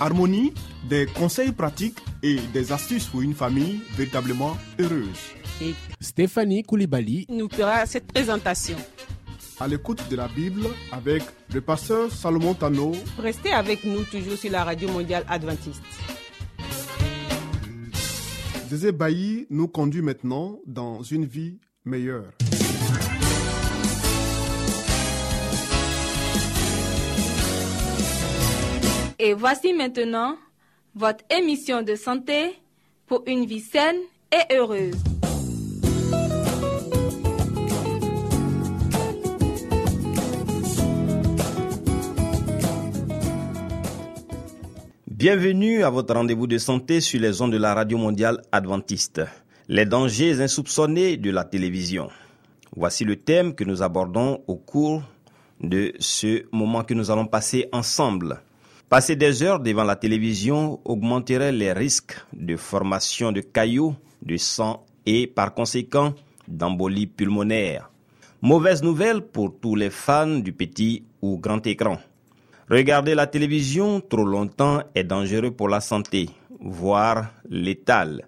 Harmonie, des conseils pratiques et des astuces pour une famille véritablement heureuse. et Stéphanie Koulibaly, nous fera cette présentation. À l'écoute de la Bible avec le pasteur Salomon Tano Restez avec nous toujours sur la radio mondiale adventiste. Zézé Bailly nous conduit maintenant dans une vie meilleure. Et voici maintenant votre émission de santé pour une vie saine et heureuse. Bienvenue à votre rendez-vous de santé sur les ondes de la radio mondiale adventiste. Les dangers insoupçonnés de la télévision. Voici le thème que nous abordons au cours de ce moment que nous allons passer ensemble. Passer des heures devant la télévision augmenterait les risques de formation de caillots, de sang et par conséquent d'embolie pulmonaire. Mauvaise nouvelle pour tous les fans du petit ou grand écran. Regarder la télévision trop longtemps est dangereux pour la santé, voire létal.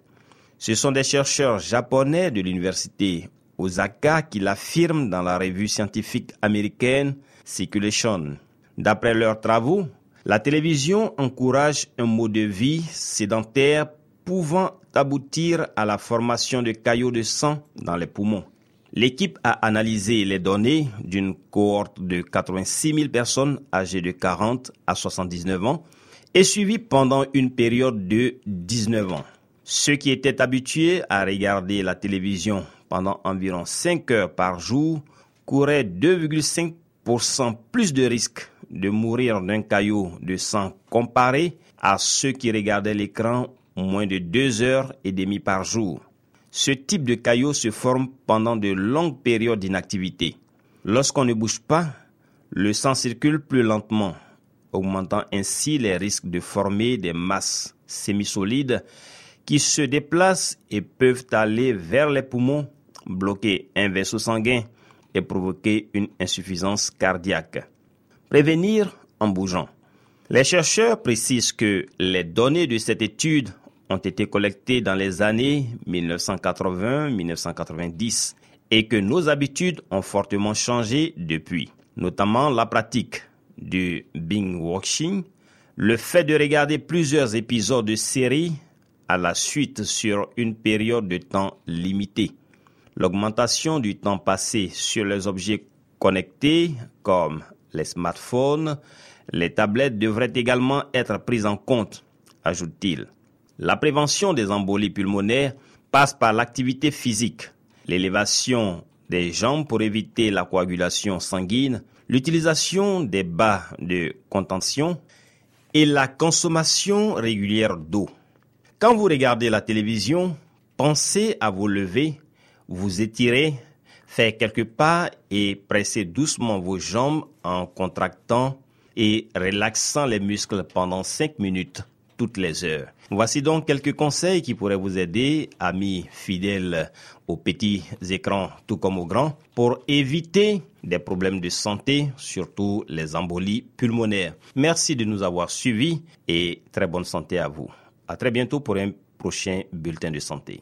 Ce sont des chercheurs japonais de l'université Osaka qui l'affirment dans la revue scientifique américaine Circulation. D'après leurs travaux, la télévision encourage un mode de vie sédentaire pouvant aboutir à la formation de caillots de sang dans les poumons. L'équipe a analysé les données d'une cohorte de 86 000 personnes âgées de 40 à 79 ans et suivies pendant une période de 19 ans. Ceux qui étaient habitués à regarder la télévision pendant environ 5 heures par jour couraient 2,5% plus de risques de mourir d'un caillot de sang comparé à ceux qui regardaient l'écran moins de 2 heures et demie par jour. Ce type de caillot se forme pendant de longues périodes d'inactivité. Lorsqu'on ne bouge pas, le sang circule plus lentement, augmentant ainsi les risques de former des masses semi-solides qui se déplacent et peuvent aller vers les poumons, bloquer un vaisseau sanguin et provoquer une insuffisance cardiaque. Prévenir en bougeant. Les chercheurs précisent que les données de cette étude ont été collectées dans les années 1980-1990 et que nos habitudes ont fortement changé depuis, notamment la pratique du binge watching, le fait de regarder plusieurs épisodes de séries à la suite sur une période de temps limitée, l'augmentation du temps passé sur les objets connectés comme les smartphones, les tablettes devraient également être prises en compte, ajoute-t-il. La prévention des embolies pulmonaires passe par l'activité physique, l'élévation des jambes pour éviter la coagulation sanguine, l'utilisation des bas de contention et la consommation régulière d'eau. Quand vous regardez la télévision, pensez à vous lever, vous étirer, faire quelques pas et presser doucement vos jambes en contractant et relaxant les muscles pendant 5 minutes toutes les heures. Voici donc quelques conseils qui pourraient vous aider, amis fidèles aux petits écrans tout comme aux grands, pour éviter des problèmes de santé, surtout les embolies pulmonaires. Merci de nous avoir suivis et très bonne santé à vous. À très bientôt pour un prochain bulletin de santé.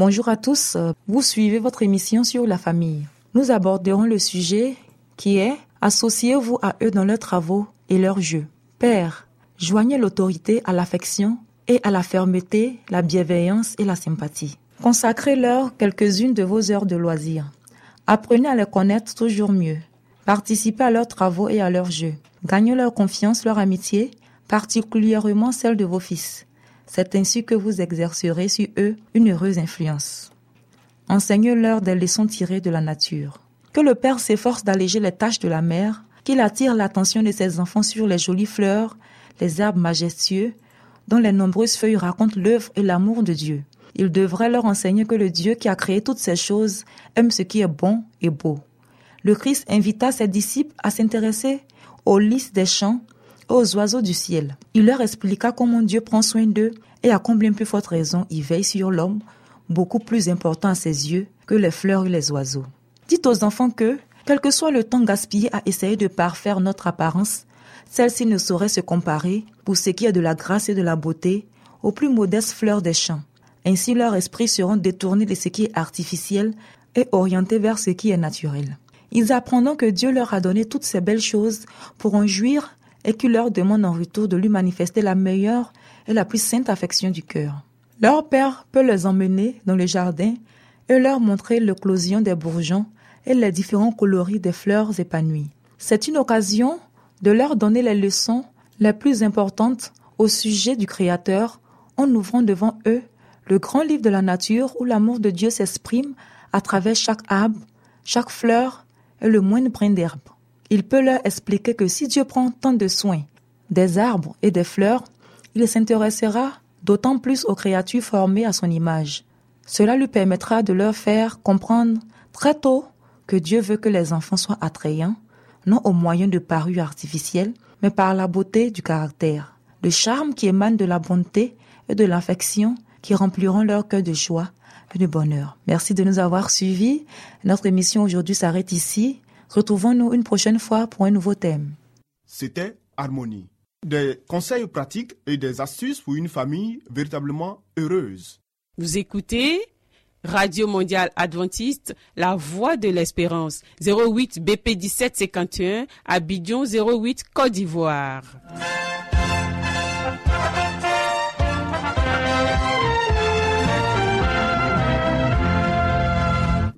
Bonjour à tous, vous suivez votre émission sur la famille. Nous aborderons le sujet qui est Associez-vous à eux dans leurs travaux et leurs jeux. Père, joignez l'autorité à l'affection et à la fermeté, la bienveillance et la sympathie. Consacrez-leur quelques-unes de vos heures de loisirs. Apprenez à les connaître toujours mieux. Participez à leurs travaux et à leurs jeux. Gagnez leur confiance, leur amitié, particulièrement celle de vos fils. C'est ainsi que vous exercerez sur eux une heureuse influence. Enseignez-leur des leçons tirées de la nature. Que le Père s'efforce d'alléger les tâches de la mère, qu'il attire l'attention de ses enfants sur les jolies fleurs, les arbres majestueux, dont les nombreuses feuilles racontent l'œuvre et l'amour de Dieu. Il devrait leur enseigner que le Dieu qui a créé toutes ces choses aime ce qui est bon et beau. Le Christ invita ses disciples à s'intéresser aux lys des champs aux oiseaux du ciel. Il leur expliqua comment Dieu prend soin d'eux et à combien plus forte raison il veille sur l'homme, beaucoup plus important à ses yeux que les fleurs et les oiseaux. Dites aux enfants que, quel que soit le temps gaspillé à essayer de parfaire notre apparence, celle-ci ne saurait se comparer, pour ce qui est de la grâce et de la beauté, aux plus modestes fleurs des champs. Ainsi leurs esprits seront détournés de ce qui est artificiel et orientés vers ce qui est naturel. Ils apprendront que Dieu leur a donné toutes ces belles choses pour en jouir et qu'il leur demande en retour de lui manifester la meilleure et la plus sainte affection du cœur. Leur père peut les emmener dans le jardin et leur montrer l'éclosion des bourgeons et les différents coloris des fleurs épanouies. C'est une occasion de leur donner les leçons les plus importantes au sujet du Créateur en ouvrant devant eux le grand livre de la nature où l'amour de Dieu s'exprime à travers chaque arbre, chaque fleur et le moindre brin d'herbe. Il peut leur expliquer que si Dieu prend tant de soin des arbres et des fleurs, il s'intéressera d'autant plus aux créatures formées à son image. Cela lui permettra de leur faire comprendre très tôt que Dieu veut que les enfants soient attrayants, non au moyen de parures artificielles, mais par la beauté du caractère, le charme qui émane de la bonté et de l'affection qui rempliront leur cœur de joie et de bonheur. Merci de nous avoir suivis. Notre émission aujourd'hui s'arrête ici. Retrouvons-nous une prochaine fois pour un nouveau thème. C'était Harmonie. Des conseils pratiques et des astuces pour une famille véritablement heureuse. Vous écoutez Radio Mondiale Adventiste, La Voix de l'Espérance, 08 BP 1751, Abidjan 08 Côte d'Ivoire.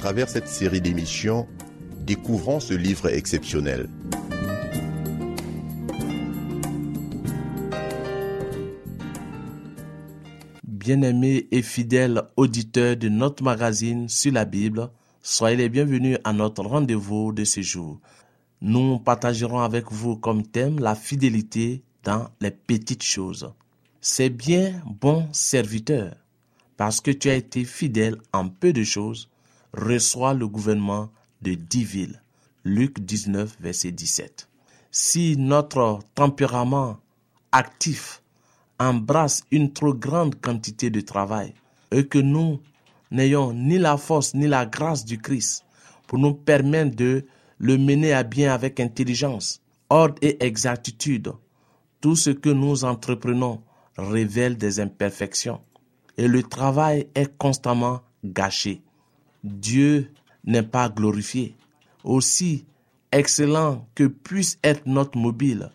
Travers cette série d'émissions, découvrons ce livre exceptionnel. Bien-aimés et fidèles auditeurs de notre magazine sur la Bible, soyez les bienvenus à notre rendez-vous de ce jour. Nous partagerons avec vous comme thème la fidélité dans les petites choses. C'est bien, bon serviteur, parce que tu as été fidèle en peu de choses, reçois le gouvernement de dix villes. Luc 19, verset 17. Si notre tempérament actif embrasse une trop grande quantité de travail et que nous n'ayons ni la force ni la grâce du Christ pour nous permettre de le mener à bien avec intelligence, ordre et exactitude, tout ce que nous entreprenons révèle des imperfections et le travail est constamment gâché. Dieu n'est pas glorifié. Aussi excellent que puisse être notre mobile,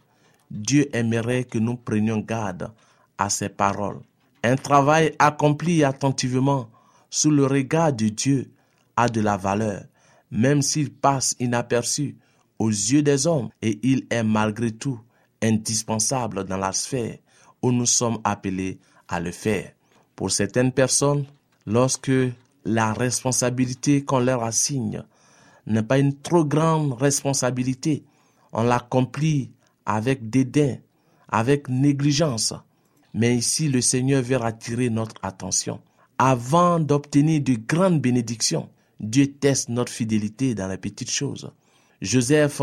Dieu aimerait que nous prenions garde à ses paroles. Un travail accompli attentivement sous le regard de Dieu a de la valeur, même s'il passe inaperçu aux yeux des hommes, et il est malgré tout indispensable dans la sphère où nous sommes appelés à le faire. Pour certaines personnes, lorsque la responsabilité qu'on leur assigne n'est pas une trop grande responsabilité, on l'accomplit avec dédain, avec négligence, mais ici, le Seigneur veut attirer notre attention. Avant d'obtenir de grandes bénédictions, Dieu teste notre fidélité dans les petites choses. Joseph,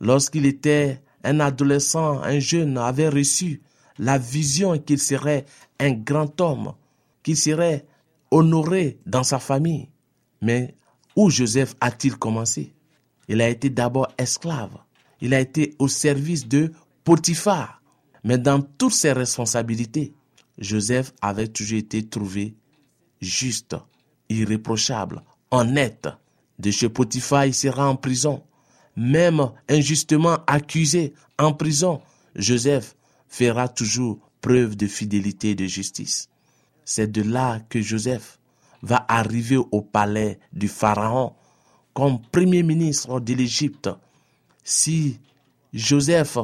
lorsqu'il était un adolescent, un jeune, avait reçu la vision qu'il serait un grand homme, qu'il serait honoré dans sa famille. Mais où Joseph a-t-il commencé? Il a été d'abord esclave. Il a été au service de Potiphar. Mais dans toutes ses responsabilités, Joseph avait toujours été trouvé juste, irréprochable, honnête. De chez Potiphar, il sera en prison. Même injustement accusé en prison, Joseph fera toujours preuve de fidélité et de justice. C'est de là que Joseph va arriver au palais du Pharaon comme premier ministre de l'Égypte. Si Joseph,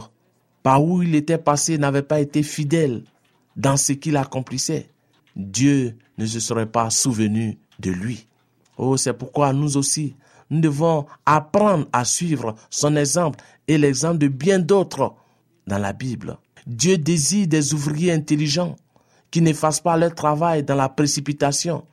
par où il était passé, n'avait pas été fidèle dans ce qu'il accomplissait, Dieu ne se serait pas souvenu de lui. Oh, c'est pourquoi nous aussi, nous devons apprendre à suivre son exemple et l'exemple de bien d'autres dans la Bible. Dieu désire des ouvriers intelligents qui ne fassent pas leur travail dans la précipitation,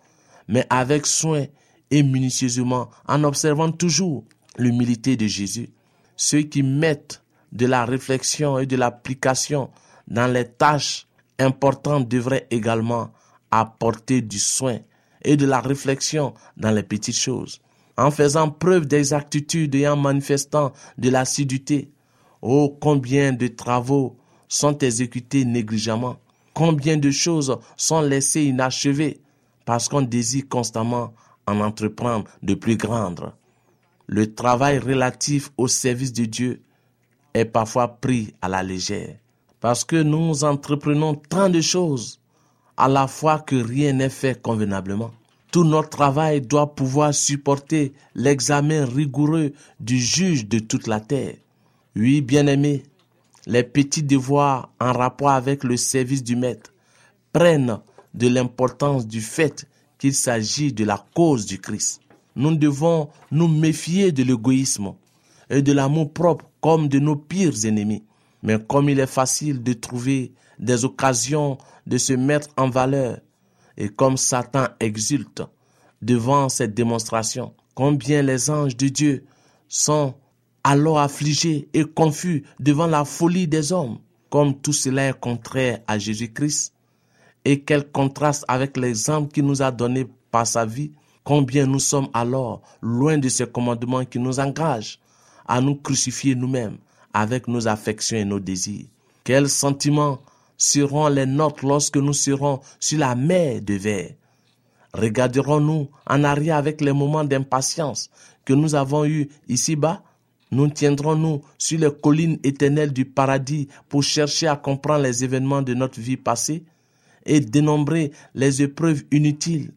mais avec soin et minutieusement, en observant toujours l'humilité de Jésus. Ceux qui mettent de la réflexion et de l'application dans les tâches importantes devraient également apporter du soin et de la réflexion dans les petites choses, en faisant preuve d'exactitude et en manifestant de l'assiduité. Oh, combien de travaux sont exécutés négligemment, combien de choses sont laissées inachevées parce qu'on désire constamment en entreprendre de plus grandes? Le travail relatif au service de Dieu est parfois pris à la légère parce que nous entreprenons tant de choses à la fois que rien n'est fait convenablement. Tout notre travail doit pouvoir supporter l'examen rigoureux du juge de toute la terre. Oui, bien-aimés, les petits devoirs en rapport avec le service du maître prennent de l'importance du fait qu'il s'agit de la cause du Christ. Nous devons nous méfier de l'égoïsme et de l'amour propre comme de nos pires ennemis. Mais comme il est facile de trouver des occasions de se mettre en valeur, et comme Satan exulte devant cette démonstration, combien les anges de Dieu sont alors affligés et confus devant la folie des hommes, comme tout cela est contraire à Jésus-Christ, et quel contraste avec l'exemple qu'il nous a donné par sa vie, combien nous sommes alors loin de ce commandement qui nous engage à nous crucifier nous-mêmes avec nos affections et nos désirs. Quels sentiments seront les nôtres lorsque nous serons sur la mer de verre? Regarderons-nous en arrière avec les moments d'impatience que nous avons eus ici-bas? Nous tiendrons-nous sur les collines éternelles du paradis pour chercher à comprendre les événements de notre vie passée et dénombrer les épreuves inutiles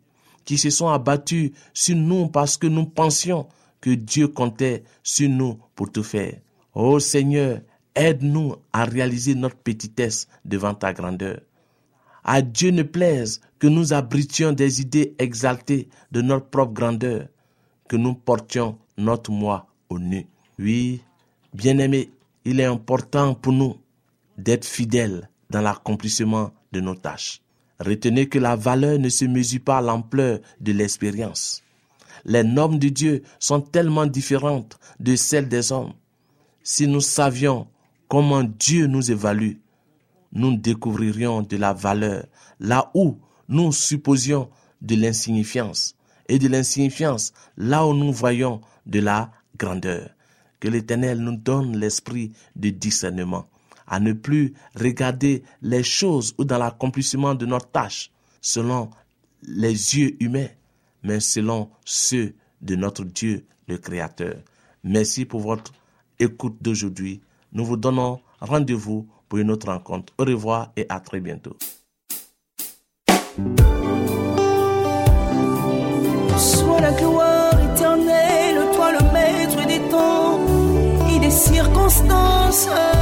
qui se sont abattues sur nous parce que nous pensions que Dieu comptait sur nous pour tout faire. Ô oh Seigneur, aide-nous à réaliser notre petitesse devant ta grandeur. À Dieu ne plaise que nous abritions des idées exaltées de notre propre grandeur, que nous portions notre moi au nu. Oui, bien-aimés, il est important pour nous d'être fidèles dans l'accomplissement de nos tâches. Retenez que la valeur ne se mesure pas à l'ampleur de l'expérience. Les normes de Dieu sont tellement différentes de celles des hommes. Si nous savions comment Dieu nous évalue, nous découvririons de la valeur là où nous supposions de l'insignifiance et de l'insignifiance là où nous voyons de la grandeur. Que l'Éternel nous donne l'esprit de discernement, à ne plus regarder les choses ou dans l'accomplissement de notre tâche selon les yeux humains, mais selon ceux de notre Dieu, le Créateur. Merci pour votre écoute d'aujourd'hui. Nous vous donnons rendez-vous pour une autre rencontre. Au revoir et à très bientôt. distância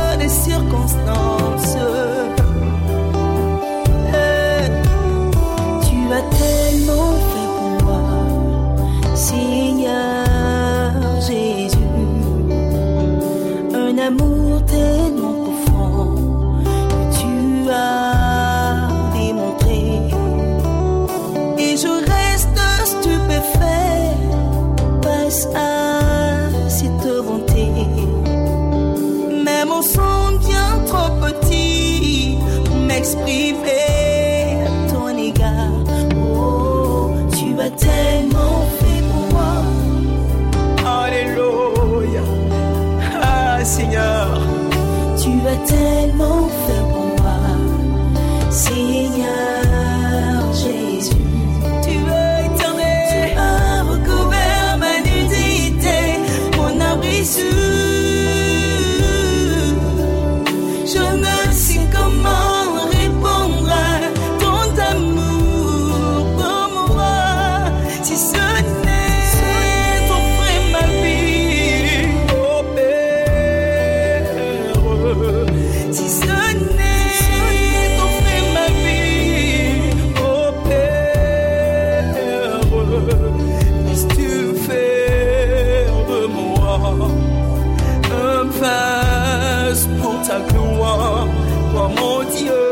ta gloire, toi mon Dieu.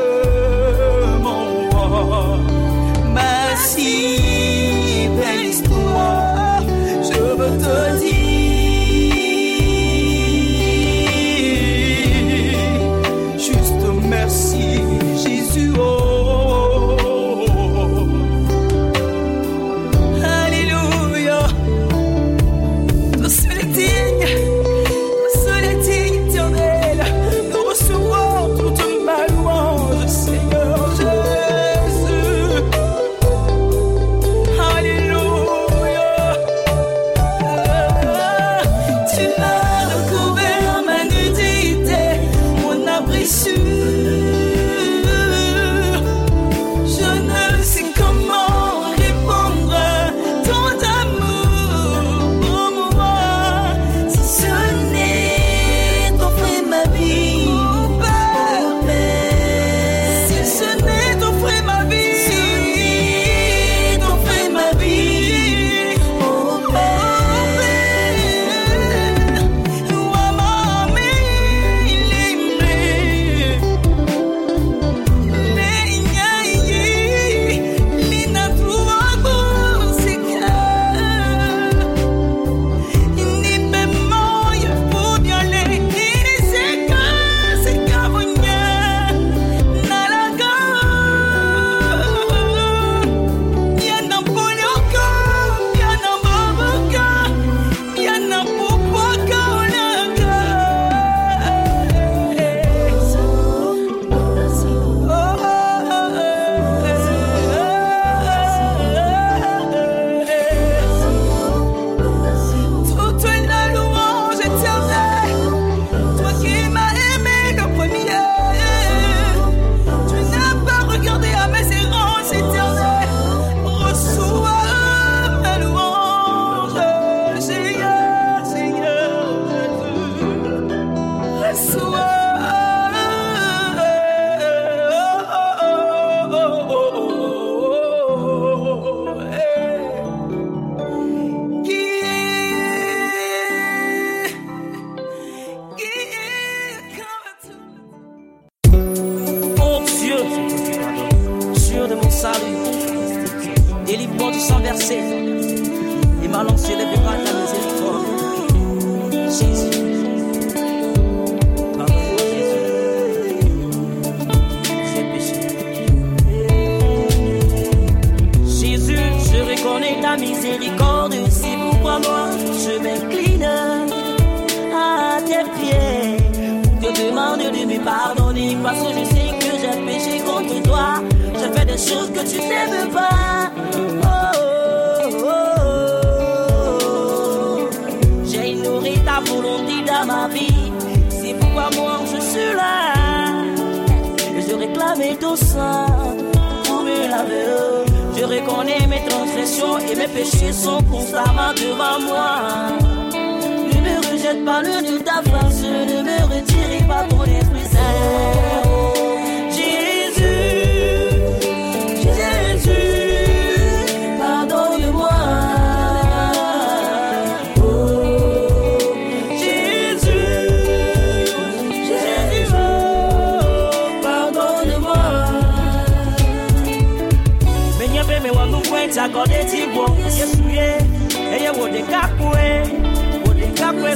mes transgressions et mes péchés sont constamment devant moi. Ne me rejette pas, ne ta face,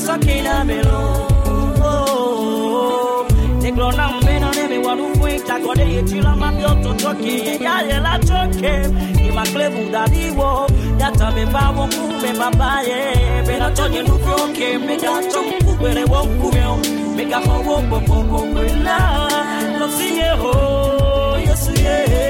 pesa kina melo. Negro na mbena neme wanufuita kode yechila mabyoto toki Yeye la toke Ima klevu dadiwo Yata mebavo kume babaye Bena tonye nufyoke Mega tomu kubere wokumeo Mega hawo popoko kwela. Nosiye ho Yesu ye.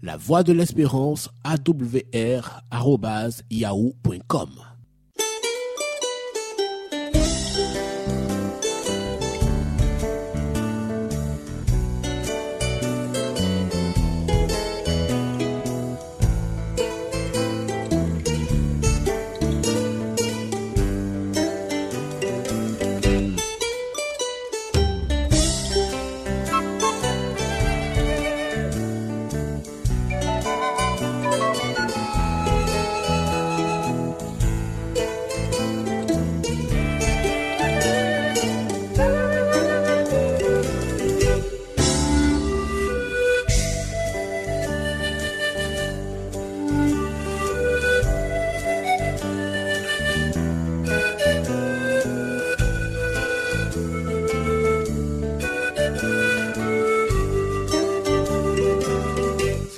La voix de l'espérance awr